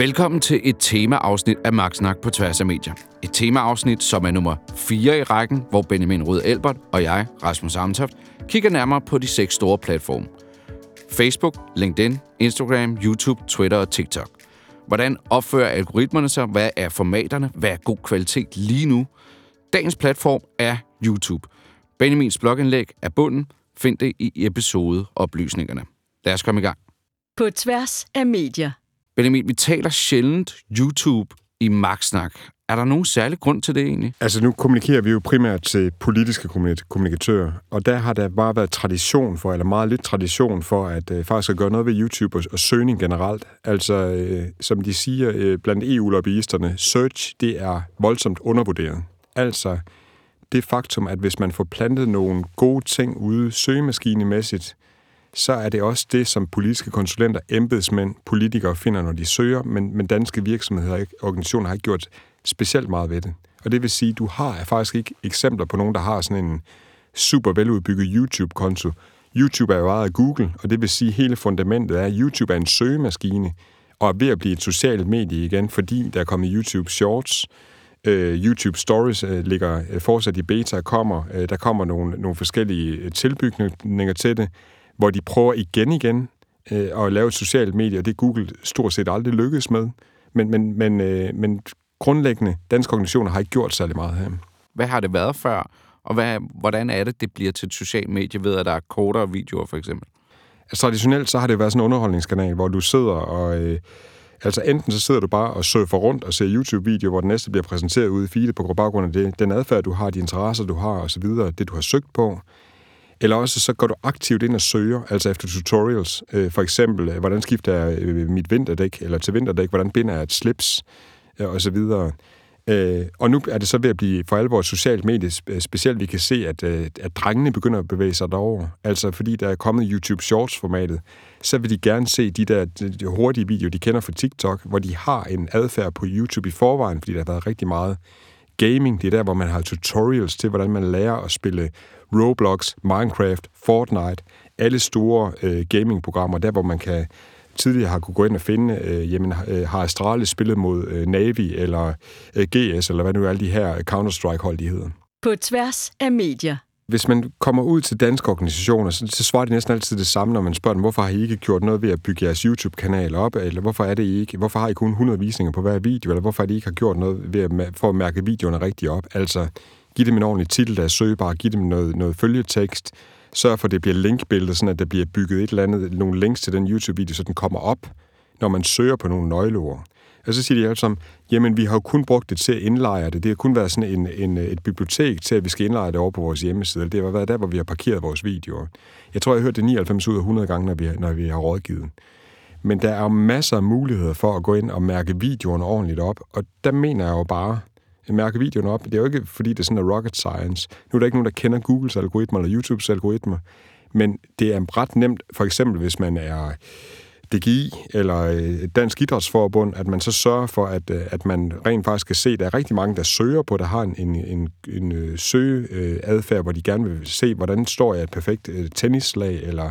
Velkommen til et temaafsnit af Magtsnak på tværs af medier. Et temaafsnit, som er nummer 4 i rækken, hvor Benjamin Rød Elbert og jeg, Rasmus Amtoft, kigger nærmere på de seks store platforme. Facebook, LinkedIn, Instagram, YouTube, Twitter og TikTok. Hvordan opfører algoritmerne sig? Hvad er formaterne? Hvad er god kvalitet lige nu? Dagens platform er YouTube. Benjamins blogindlæg er bunden. Find det i episodeoplysningerne. Lad os komme i gang. På tværs af medier. Benjamin, vi taler sjældent YouTube i Magtsnak. Er der nogen særlig grund til det egentlig? Altså nu kommunikerer vi jo primært til politiske kommunikatører, og der har der bare været tradition for, eller meget lidt tradition for, at øh, faktisk at gøre noget ved YouTube og, og søgning generelt. Altså, øh, som de siger øh, blandt EU-lobbyisterne, search, det er voldsomt undervurderet. Altså, det faktum, at hvis man får plantet nogle gode ting ude søgemaskinemæssigt, så er det også det, som politiske konsulenter, embedsmænd, politikere finder, når de søger, men, men danske virksomheder og organisationer har ikke gjort specielt meget ved det. Og det vil sige, at du har faktisk ikke eksempler på nogen, der har sådan en super veludbygget YouTube-konto. YouTube er jo ejet af Google, og det vil sige, at hele fundamentet er, at YouTube er en søgemaskine, og er ved at blive et socialt medie igen, fordi der er kommet YouTube Shorts, øh, YouTube Stories øh, ligger øh, fortsat i beta, kommer, der kommer nogle, nogle forskellige tilbygninger til det, hvor de prøver igen igen uh, at lave et socialt medie, og det Google stort set aldrig lykkes med. Men, men, men, uh, men grundlæggende, danske organisationer har ikke gjort særlig meget her. Hvad har det været før, og hvad, hvordan er det, det bliver til et socialt medie ved, at der er kortere videoer for eksempel? Traditionelt så har det været sådan en underholdningskanal, hvor du sidder og... Øh, altså enten så sidder du bare og surfer rundt og ser YouTube-video, hvor den næste bliver præsenteret ude i feedet på baggrund af det, den adfærd, du har, de interesser, du har osv., det du har søgt på. Eller også så går du aktivt ind og søger, altså efter tutorials. Øh, for eksempel, øh, hvordan skifter jeg øh, mit vinterdæk, eller til vinterdæk, hvordan binder jeg et slips, øh, og så videre. Øh, og nu er det så ved at blive for alvor et socialt medie, øh, specielt vi kan se, at, øh, at drengene begynder at bevæge sig derover. Altså fordi der er kommet YouTube Shorts-formatet, så vil de gerne se de der de hurtige videoer, de kender fra TikTok, hvor de har en adfærd på YouTube i forvejen, fordi der har været rigtig meget gaming. Det er der, hvor man har tutorials til, hvordan man lærer at spille Roblox, Minecraft, Fortnite, alle store øh, gamingprogrammer, der hvor man kan tidligere har kunne gå ind og finde, øh, jamen, øh, har Astralis spillet mod øh, Navy eller øh, GS, eller hvad nu alle de her øh, Counter-Strike-hold, de hedder. På tværs af medier. Hvis man kommer ud til danske organisationer, så, så svarer de næsten altid det samme, når man spørger dem, hvorfor har I ikke gjort noget ved at bygge jeres YouTube-kanal op, eller hvorfor er det I ikke, hvorfor har I kun 100 visninger på hver video, eller hvorfor har I ikke har gjort noget ved at, for at mærke videoerne rigtigt op. Altså, giv dem en ordentlig titel, der er søgbar, giv dem noget, noget følgetekst, sørg for, at det bliver linkbilleder, sådan at der bliver bygget et eller andet, nogle links til den YouTube-video, så den kommer op, når man søger på nogle nøgleord. Og så siger de alle jamen vi har jo kun brugt det til at indlejre det. Det har kun været sådan en, en, et bibliotek til, at vi skal indlejre det over på vores hjemmeside. Det har været der, hvor vi har parkeret vores videoer. Jeg tror, jeg har hørt det 99 ud af 100 gange, når vi, når vi har rådgivet. Men der er masser af muligheder for at gå ind og mærke videoerne ordentligt op, og der mener jeg jo bare, mærke videoen op. Det er jo ikke, fordi det er sådan en rocket science. Nu er der ikke nogen, der kender Googles algoritmer eller YouTubes algoritmer, men det er ret nemt, for eksempel hvis man er DGI eller øh, Dansk Idrætsforbund, at man så sørger for, at, øh, at man rent faktisk kan se, at der er rigtig mange, der søger på, der har en, en, en, en øh, søgeadfærd, hvor de gerne vil se, hvordan står jeg et perfekt tennislag, eller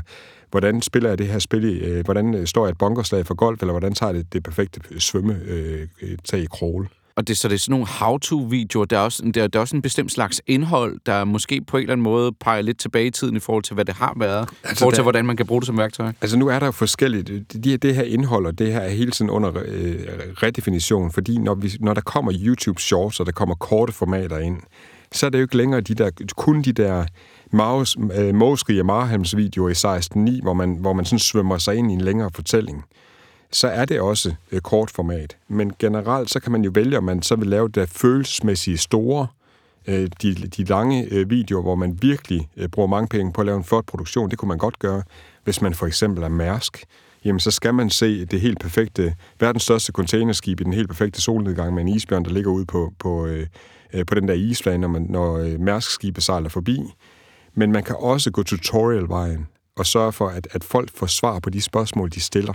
hvordan spiller jeg det her spil, hvordan står jeg et bunkerslag for golf, eller hvordan tager jeg det, det perfekte svømmetag i crawl. Og det, så det er sådan nogle how-to-videoer. Der er, også, der, der er også en bestemt slags indhold, der måske på en eller anden måde peger lidt tilbage i tiden i forhold til, hvad det har været. Altså, I forhold til, der, hvordan man kan bruge det som værktøj. Altså nu er der jo forskelligt. Det, det her indhold, og det her er hele tiden under øh, redefinition, fordi når, vi, når der kommer YouTube Shorts, og der kommer korte formater ind, så er det jo ikke længere de der, kun de der Moskri øh, og Marhams videoer i 16.9, hvor man, hvor man sådan svømmer sig ind i en længere fortælling så er det også øh, kort format. Men generelt, så kan man jo vælge, om man så vil lave det følelsesmæssige store, øh, de, de lange øh, videoer, hvor man virkelig øh, bruger mange penge på at lave en flot produktion. Det kunne man godt gøre, hvis man for eksempel er mærsk. Jamen, så skal man se det helt perfekte, verdens største containerskib i den helt perfekte solnedgang med en isbjørn, der ligger ude på, på, øh, øh på den der isflage, når, man, når øh, mærskskibet sejler forbi. Men man kan også gå tutorial-vejen og sørge for, at, at folk får svar på de spørgsmål, de stiller.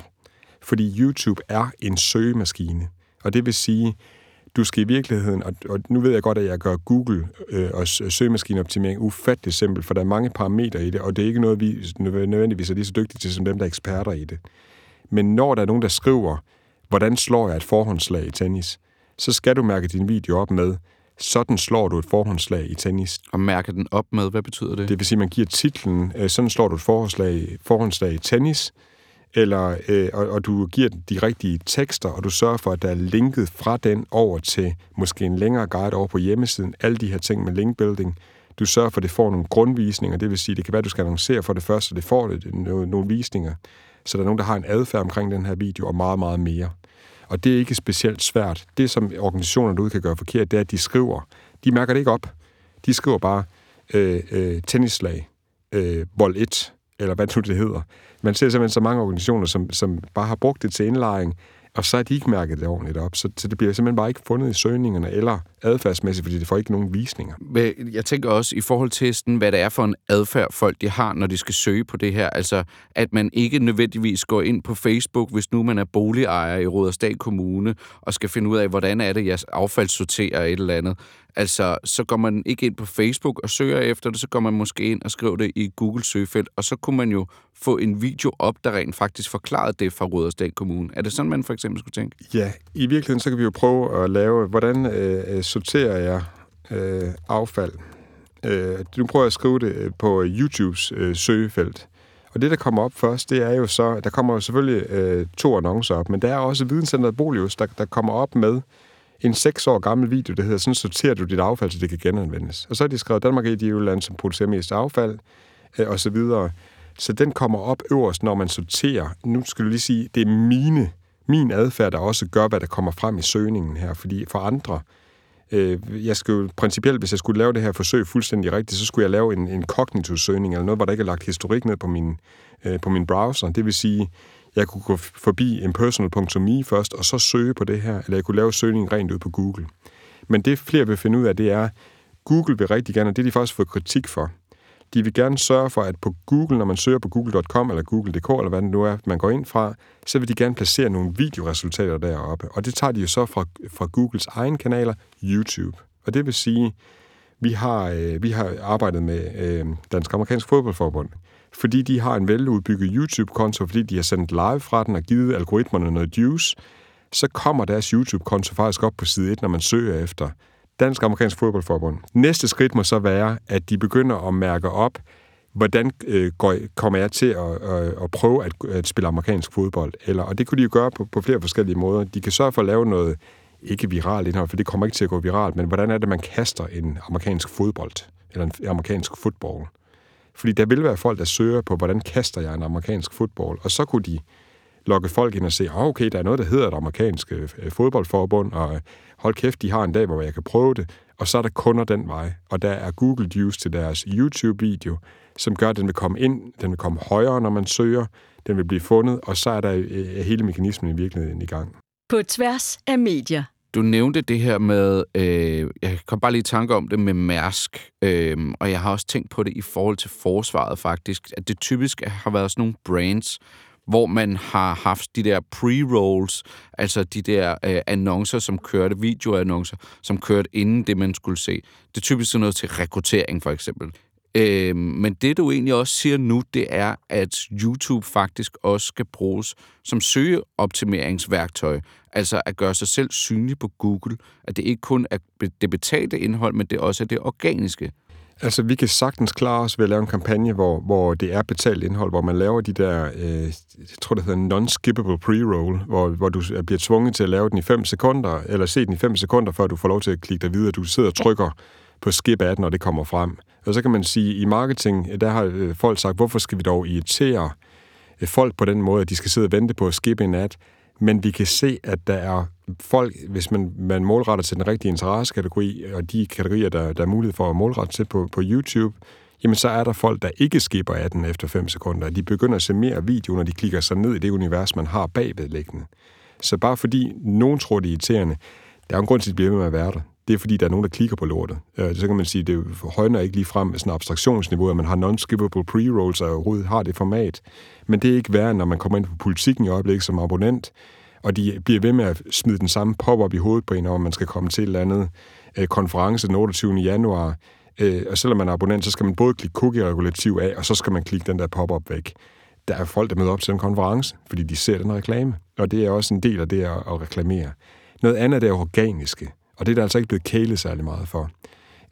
Fordi YouTube er en søgemaskine. Og det vil sige, du skal i virkeligheden, og, og nu ved jeg godt, at jeg gør Google øh, og søgemaskineoptimering ufattelig simpelt, for der er mange parametre i det, og det er ikke noget, vi nødvendigvis er lige så dygtige til som dem, der er eksperter i det. Men når der er nogen, der skriver, hvordan slår jeg et forhåndslag i tennis, så skal du mærke din video op med, sådan slår du et forhåndslag i tennis. Og mærke den op med, hvad betyder det? Det vil sige, at man giver titlen, øh, sådan slår du et forhåndslag, forhåndslag i tennis, eller, øh, og, og du giver de rigtige tekster, og du sørger for, at der er linket fra den over til måske en længere guide over på hjemmesiden. Alle de her ting med linkbuilding. Du sørger for, at det får nogle grundvisninger, det vil sige, det kan være, at du skal annoncere for det første, så det får det, nogle, nogle visninger. Så der er nogen, der har en adfærd omkring den her video, og meget, meget mere. Og det er ikke specielt svært. Det, som organisationerne derude kan gøre forkert, det er, at de skriver. De mærker det ikke op. De skriver bare øh, øh, tennislag, øh, bold 1, eller hvad nu det hedder. Man ser simpelthen så mange organisationer, som, som bare har brugt det til indlejring, og så er de ikke mærket det ordentligt op. Så, så det bliver simpelthen bare ikke fundet i søgningerne eller adfærdsmæssigt, fordi det får ikke nogen visninger. Jeg tænker også i forhold til, sådan, hvad det er for en adfærd, folk de har, når de skal søge på det her. Altså, at man ikke nødvendigvis går ind på Facebook, hvis nu man er boligejer i Rådersdag Kommune, og skal finde ud af, hvordan er det, jeg affaldssorterer et eller andet. Altså, så går man ikke ind på Facebook og søger efter det, så går man måske ind og skriver det i Google søgefelt, og så kunne man jo få en video op, der rent faktisk forklarede det fra Rådersdag Kommune. Er det sådan, man for eksempel skulle tænke? Ja, i virkeligheden så kan vi jo prøve at lave, hvordan øh, sorterer jeg øh, affald? Øh, nu prøver jeg at skrive det øh, på YouTubes øh, søgefelt. Og det, der kommer op først, det er jo så, der kommer jo selvfølgelig øh, to annoncer op, men der er også Videnscenteret Bolius, der, der kommer op med en seks år gammel video, der hedder, sådan sorterer du dit affald, så det kan genanvendes. Og så har de skrevet, Danmark er et EU-land, som producerer mest affald, øh, og så videre. Så den kommer op øverst, når man sorterer. Nu skal du lige sige, det er mine, min adfærd, der også gør, hvad der kommer frem i søgningen her. Fordi for andre, øh, jeg skulle principielt, hvis jeg skulle lave det her forsøg fuldstændig rigtigt, så skulle jeg lave en, en kognitiv søgning, eller noget, hvor der ikke er lagt historik ned på min, øh, på min browser. Det vil sige, jeg kunne gå forbi impersonal.me først, og så søge på det her, eller jeg kunne lave søgningen rent ud på Google. Men det flere vil finde ud af, det er, Google vil rigtig gerne, og det er de faktisk fået kritik for, de vil gerne sørge for, at på Google, når man søger på google.com eller google.dk, eller hvad det nu er, man går ind fra, så vil de gerne placere nogle videoresultater deroppe. Og det tager de jo så fra, fra Googles egen kanaler, YouTube. Og det vil sige, vi har, øh, vi har arbejdet med øh, Dansk Amerikansk Fodboldforbund, fordi de har en veludbygget YouTube-konto, fordi de har sendt live fra den og givet algoritmerne noget juice, så kommer deres YouTube-konto faktisk op på side 1, når man søger efter Dansk Amerikansk Fodboldforbund. Næste skridt må så være, at de begynder at mærke op, hvordan øh, går, kommer jeg til at, øh, at prøve at, at spille amerikansk fodbold? Eller, og det kunne de jo gøre på, på flere forskellige måder. De kan sørge for at lave noget, ikke viralt indhold, for det kommer ikke til at gå viralt, men hvordan er det, man kaster en amerikansk fodbold, eller en amerikansk fodbold? Fordi der vil være folk, der søger på, hvordan kaster jeg en amerikansk fodbold, og så kunne de lokke folk ind og se, oh, okay, der er noget, der hedder et amerikansk øh, fodboldforbund, og øh, hold kæft, de har en dag, hvor jeg kan prøve det, og så er der kunder den vej. Og der er Google News til deres YouTube-video, som gør, at den vil komme ind, den vil komme højere, når man søger, den vil blive fundet, og så er der øh, hele mekanismen i virkeligheden i gang. På tværs af medier. Du nævnte det her med, øh, jeg kom bare lige i tanke om det med Mærsk, øh, og jeg har også tænkt på det i forhold til forsvaret faktisk, at det typisk har været sådan nogle brands, hvor man har haft de der pre-rolls, altså de der øh, annoncer, som kørte, videoannoncer, som kørte inden det, man skulle se. Det er typisk sådan noget til rekruttering, for eksempel. Øh, men det, du egentlig også siger nu, det er, at YouTube faktisk også skal bruges som søgeoptimeringsværktøj. Altså at gøre sig selv synlig på Google. At det ikke kun er det betalte indhold, men det også er det organiske. Altså, vi kan sagtens klare os ved at lave en kampagne, hvor, hvor det er betalt indhold, hvor man laver de der, øh, jeg tror, det hedder non-skippable pre-roll, hvor, hvor du bliver tvunget til at lave den i 5 sekunder, eller se den i 5 sekunder, før du får lov til at klikke dig videre. Du sidder og trykker på skip når det kommer frem. Og så kan man sige, at i marketing, øh, der har øh, folk sagt, hvorfor skal vi dog irritere øh, folk på den måde, at de skal sidde og vente på at skippe en ad, men vi kan se, at der er folk, hvis man, man målretter til den rigtige interessekategori, og de kategorier, der, der er mulighed for at målrette til på, på YouTube, jamen så er der folk, der ikke skipper af den efter 5 sekunder. De begynder at se mere video, når de klikker sig ned i det univers, man har bagvedliggende. Så bare fordi nogen tror, det er irriterende, der er en grund til, at de bliver med at være der. Det er fordi, der er nogen, der klikker på lortet. Øh, så kan man sige, det højner ikke lige frem med sådan abstraktionsniveau, at man har non-skippable pre-rolls og overhovedet har det format. Men det er ikke værre, når man kommer ind på politikken i øjeblikket som abonnent, og de bliver ved med at smide den samme pop-up i hovedet på en, når man skal komme til et eller andet øh, konference den 28. januar. Øh, og selvom man er abonnent, så skal man både klikke cookie-regulativ af, og så skal man klikke den der pop-up væk. der er folk, der møder op til en konference, fordi de ser den reklame. Og det er også en del af det at, at reklamere. Noget andet er det organiske, og det er der altså ikke blevet kælet særlig meget for.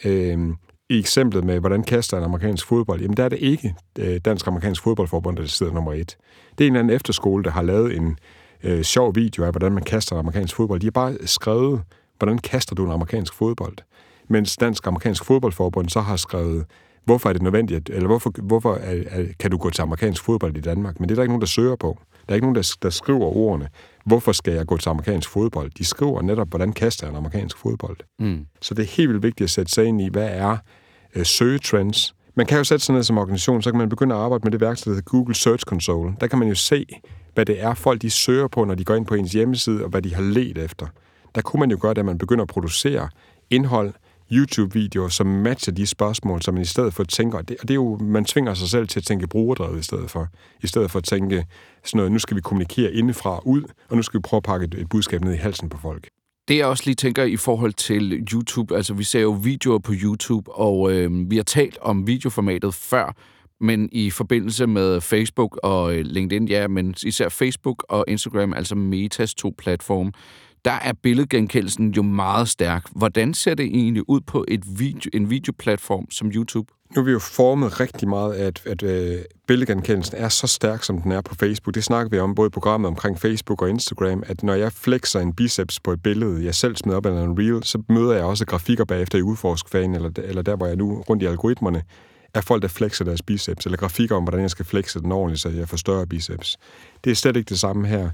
Øhm, I eksemplet med, hvordan kaster en amerikansk fodbold, jamen der er det ikke øh, Dansk-Amerikansk Fodboldforbund, der sidder nummer et. Det er en eller anden efterskole, der har lavet en øh, sjov video af, hvordan man kaster amerikansk fodbold. De har bare skrevet, hvordan kaster du en amerikansk fodbold? Mens Dansk-Amerikansk Fodboldforbund så har skrevet, hvorfor er det nødvendigt, eller hvorfor, hvorfor er, er, kan du gå til amerikansk fodbold i Danmark? Men det er der ikke nogen, der søger på. Der er ikke nogen, der, der skriver ordene, hvorfor skal jeg gå til amerikansk fodbold? De skriver netop, hvordan kaster jeg en amerikansk fodbold. Mm. Så det er helt vildt vigtigt at sætte sig ind i, hvad er øh, søgetrends? Man kan jo sætte sig ned som organisation, så kan man begynde at arbejde med det værktøj, der hedder Google Search Console. Der kan man jo se, hvad det er, folk de søger på, når de går ind på ens hjemmeside, og hvad de har let efter. Der kunne man jo gøre det, at man begynder at producere indhold, YouTube-videoer, som matcher de spørgsmål, som man i stedet for tænker, og det, og det er jo, man tvinger sig selv til at tænke brugerdrevet i stedet for, i stedet for at tænke sådan noget, nu skal vi kommunikere indefra ud, og nu skal vi prøve at pakke et, et budskab ned i halsen på folk. Det jeg også lige tænker i forhold til YouTube, altså vi ser jo videoer på YouTube, og øh, vi har talt om videoformatet før, men i forbindelse med Facebook og øh, LinkedIn, ja, men især Facebook og Instagram, altså Metas to platforme, der er billedgenkendelsen jo meget stærk. Hvordan ser det egentlig ud på et video, en videoplatform som YouTube? Nu er vi jo formet rigtig meget af, at, at øh, billedgenkendelsen er så stærk, som den er på Facebook. Det snakker vi om både i programmet omkring Facebook og Instagram, at når jeg flexer en biceps på et billede, jeg selv smider op eller en reel, så møder jeg også grafikker bagefter i udforskfagen, eller, eller der, hvor jeg nu rundt i algoritmerne, er folk, der flexer deres biceps, eller grafikker om, hvordan jeg skal flexe den ordentligt, så jeg får større biceps. Det er slet ikke det samme her.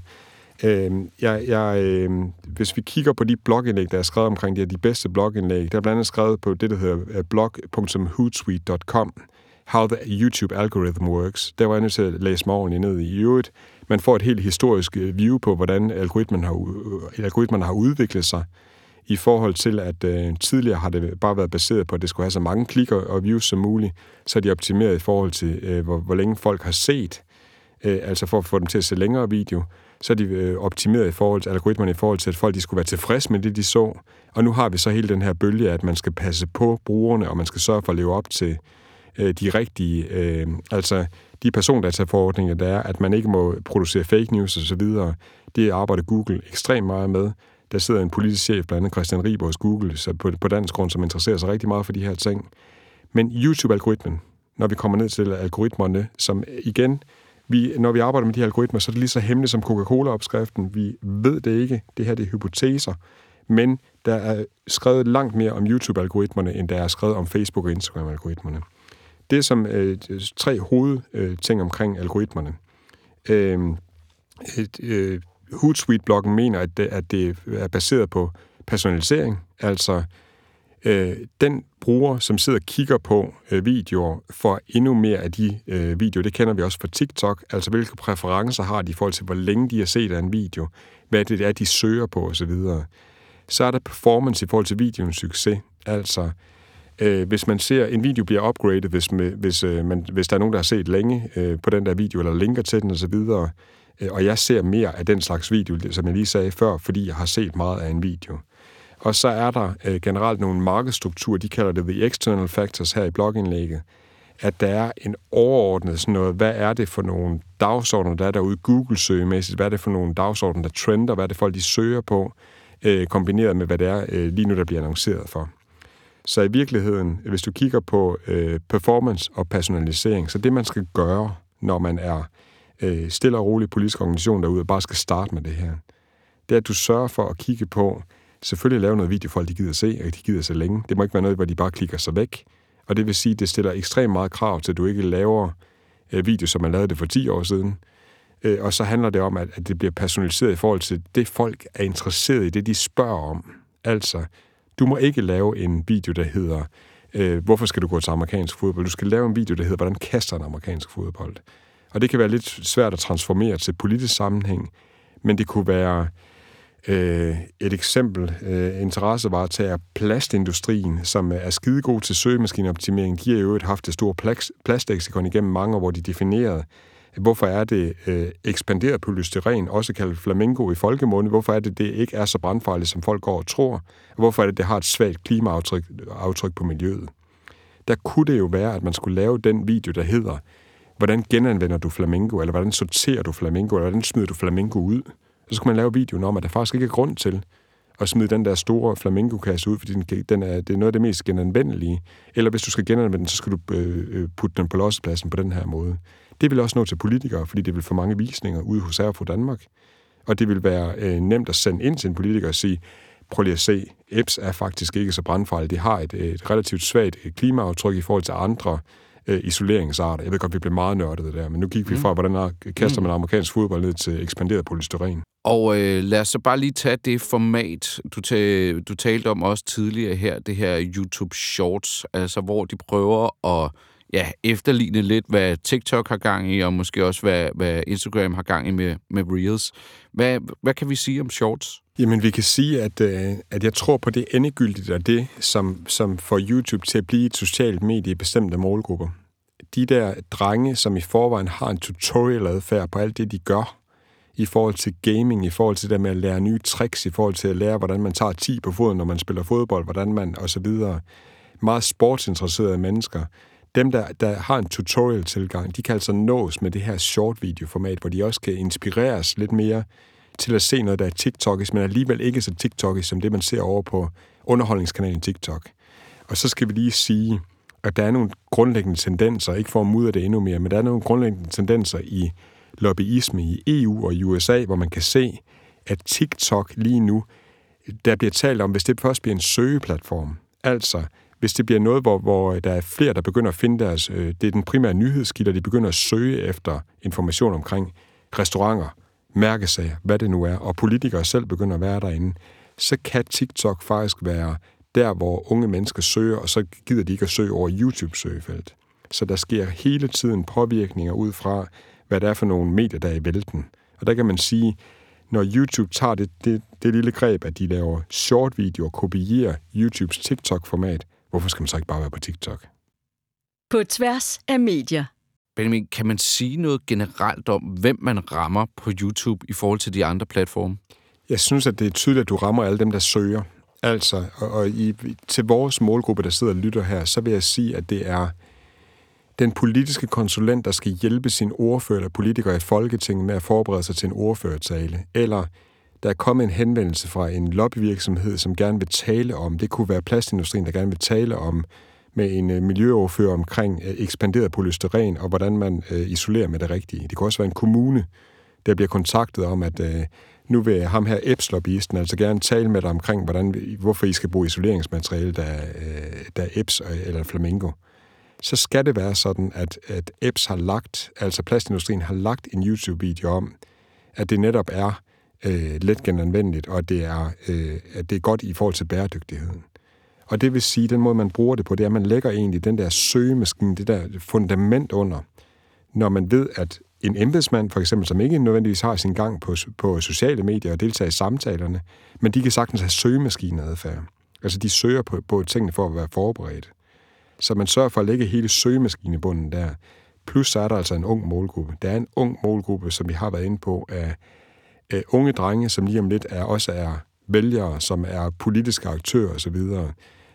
Øh, jeg, jeg, øh, hvis vi kigger på de blogindlæg, der er skrevet omkring de, de bedste blogindlæg, der er blandt andet skrevet på det, der hedder øh, blog.hootsuite.com, How the YouTube Algorithm Works. Der var jeg nødt til at læse mig ordentligt ned i øvrigt. Man får et helt historisk øh, view på, hvordan algoritmen har, øh, algoritmen har udviklet sig i forhold til, at øh, tidligere har det bare været baseret på, at det skulle have så mange klikker og views som muligt, så er de optimeret i forhold til, øh, hvor, hvor længe folk har set, øh, altså for at få dem til at se længere video så er de øh, optimeret i forhold til algoritmerne i forhold til, at folk de skulle være tilfredse med det, de så. Og nu har vi så hele den her bølge, at man skal passe på brugerne, og man skal sørge for at leve op til øh, de rigtige, øh, altså de persondataforordninger, der er, at man ikke må producere fake news osv. Det arbejder Google ekstremt meget med. Der sidder en politisk chef, blandt andet Christian Riber hos Google, så på, på dansk grund, som interesserer sig rigtig meget for de her ting. Men YouTube-algoritmen, når vi kommer ned til algoritmerne, som igen vi, når vi arbejder med de her algoritmer, så er det lige så hemmeligt som Coca-Cola-opskriften. Vi ved det ikke. Det her det er hypoteser. Men der er skrevet langt mere om YouTube-algoritmerne, end der er skrevet om Facebook- og Instagram-algoritmerne. Det er som øh, tre hovedting øh, omkring algoritmerne. Øh, øh, Hootsuite-bloggen mener, at det, at det er baseret på personalisering, altså øh, den bruger, som sidder og kigger på øh, videoer, får endnu mere af de øh, videoer. Det kender vi også fra TikTok. Altså, hvilke præferencer har de i forhold til, hvor længe de har set af en video, hvad det er, de søger på osv. Så er der performance i forhold til videoens succes. Altså, øh, hvis man ser en video bliver upgradet, hvis, med, hvis, øh, man, hvis der er nogen, der har set længe øh, på den der video, eller linker til den osv., øh, og jeg ser mere af den slags video, som jeg lige sagde før, fordi jeg har set meget af en video, og så er der øh, generelt nogle markedsstrukturer, de kalder det the external factors her i blogindlægget, at der er en overordnet sådan noget, hvad er det for nogle dagsordner, der er derude Google-søgemæssigt, hvad er det for nogle dagsordner, der trender, hvad er det folk, de søger på, øh, kombineret med, hvad det er øh, lige nu, der bliver annonceret for. Så i virkeligheden, hvis du kigger på øh, performance og personalisering, så det man skal gøre, når man er øh, stille og rolig politisk organisation derude, og bare skal starte med det her, det er, at du sørger for at kigge på, selvfølgelig lave noget video, folk de gider se, og de gider se længe. Det må ikke være noget, hvor de bare klikker sig væk. Og det vil sige, det stiller ekstremt meget krav til, at du ikke laver øh, video, som man lavede det for 10 år siden. Øh, og så handler det om, at, at det bliver personaliseret i forhold til det, folk er interesseret i, det de spørger om. Altså, du må ikke lave en video, der hedder, øh, hvorfor skal du gå til amerikansk fodbold? Du skal lave en video, der hedder, hvordan kaster en amerikansk fodbold? Og det kan være lidt svært at transformere til politisk sammenhæng, men det kunne være Øh, et eksempel, øh, interessevaretager plastindustrien, som er skidegod til søgemaskineoptimering, de har jo haft et stort plastleksikon igennem mange år, hvor de definerede, hvorfor er det øh, ekspanderet polystyren, også kaldet flamingo i folkemunde, hvorfor er det, det ikke er så brandfarligt, som folk går og tror, og hvorfor er det, det har et svagt klimaaftryk aftryk på miljøet. Der kunne det jo være, at man skulle lave den video, der hedder, hvordan genanvender du flamingo, eller hvordan sorterer du flamingo, eller hvordan smider du flamingo ud. Så skulle man lave videoen om, at der faktisk ikke er grund til at smide den der store flamingokasse ud, fordi den, den er, det er noget af det mest genanvendelige. Eller hvis du skal genanvende den, så skal du øh, øh, putte den på lossepladsen på den her måde. Det vil også nå til politikere, fordi det vil få mange visninger ude hos Erfro Danmark. Og det vil være øh, nemt at sende ind til en politiker og sige, prøv lige at se, EPS er faktisk ikke så brandfarlig. Det har et, et relativt svagt øh, klimaaftryk i forhold til andre øh, isoleringsarter. Jeg ved godt, vi blev meget nørdede der, men nu gik vi mm. fra, hvordan kaster man amerikansk fodbold ned til ekspanderet polystyren. Og øh, lad os så bare lige tage det format, du, tag, du talte om også tidligere her, det her YouTube Shorts, altså hvor de prøver at ja, efterligne lidt, hvad TikTok har gang i, og måske også, hvad, hvad Instagram har gang i med, med Reels. Hvad, hvad kan vi sige om Shorts? Jamen, vi kan sige, at, øh, at jeg tror på det endegyldigt, og det, som, som får YouTube til at blive et socialt medie i bestemte målgrupper. De der drenge, som i forvejen har en tutorial-adfærd på alt det, de gør, i forhold til gaming, i forhold til det med at lære nye tricks, i forhold til at lære, hvordan man tager 10 på foden, når man spiller fodbold, hvordan man, og så videre. Meget sportsinteresserede mennesker. Dem, der, der har en tutorial-tilgang, de kan altså nås med det her short-video-format, hvor de også kan inspireres lidt mere til at se noget, der er TikTokisk, men alligevel ikke så TikTokisk som det, man ser over på underholdningskanalen TikTok. Og så skal vi lige sige, at der er nogle grundlæggende tendenser, ikke for at mudre det endnu mere, men der er nogle grundlæggende tendenser i lobbyisme i EU og i USA, hvor man kan se, at TikTok lige nu, der bliver talt om, hvis det først bliver en søgeplatform, altså hvis det bliver noget, hvor, hvor øh, der er flere, der begynder at finde deres... Øh, det er den primære nyhedskilde, de begynder at søge efter information omkring restauranter, mærkesager, hvad det nu er, og politikere selv begynder at være derinde, så kan TikTok faktisk være der, hvor unge mennesker søger, og så gider de ikke at søge over YouTube-søgefelt. Så der sker hele tiden påvirkninger ud fra, hvad det er for nogle medier, der er i vælten. Og der kan man sige, når YouTube tager det, det, det lille greb, at de laver short videoer, og kopierer YouTubes TikTok-format, hvorfor skal man så ikke bare være på TikTok? På tværs af medier. Benjamin, kan man sige noget generelt om, hvem man rammer på YouTube i forhold til de andre platforme? Jeg synes, at det er tydeligt, at du rammer alle dem, der søger. Altså, og, og i, til vores målgruppe, der sidder og lytter her, så vil jeg sige, at det er den politiske konsulent, der skal hjælpe sin ordfører eller politiker i Folketinget med at forberede sig til en ordførertale, eller der er kommet en henvendelse fra en lobbyvirksomhed, som gerne vil tale om, det kunne være plastindustrien, der gerne vil tale om med en øh, miljøoverfører omkring øh, ekspanderet polystyren og hvordan man øh, isolerer med det rigtige. Det kan også være en kommune, der bliver kontaktet om, at nu vil ham her EPS-lobbyisten altså gerne tale med dig omkring, hvordan, hvorfor I skal bruge isoleringsmateriale, der, der er EPS eller flamingo. Så skal det være sådan, at, at EPS har lagt, altså plastindustrien har lagt en YouTube-video om, at det netop er øh, let genanvendeligt, og at det, er, øh, at det er godt i forhold til bæredygtigheden. Og det vil sige, at den måde, man bruger det på, det er, at man lægger egentlig den der søgemaskine, det der fundament under, når man ved, at en embedsmand, for eksempel, som ikke nødvendigvis har sin gang på, på sociale medier og deltager i samtalerne, men de kan sagtens have søgemaskineadfærd. Altså, de søger på, på tingene for at være forberedt. Så man sørger for at lægge hele søgemaskinebunden der. Plus så er der altså en ung målgruppe. Der er en ung målgruppe, som vi har været inde på, af, af unge drenge, som lige om lidt er, også er vælgere, som er politiske aktører osv.,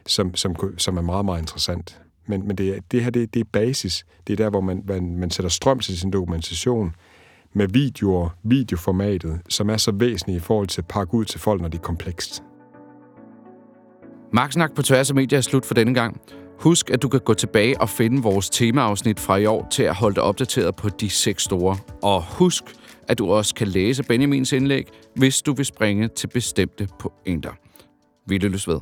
som, som, som er meget, meget interessant. Men, men det, det her, det, det er basis. Det er der, hvor man, man, man sætter strøm til sin dokumentation med videoer, videoformatet, som er så væsentligt i forhold til at pakke ud til folk, når det er komplekst. Magtsnak på tværs af medier er slut for denne gang. Husk, at du kan gå tilbage og finde vores temaafsnit fra i år til at holde dig opdateret på de seks store. Og husk, at du også kan læse Benjamins indlæg, hvis du vil springe til bestemte pointer. Vi lyttes ved.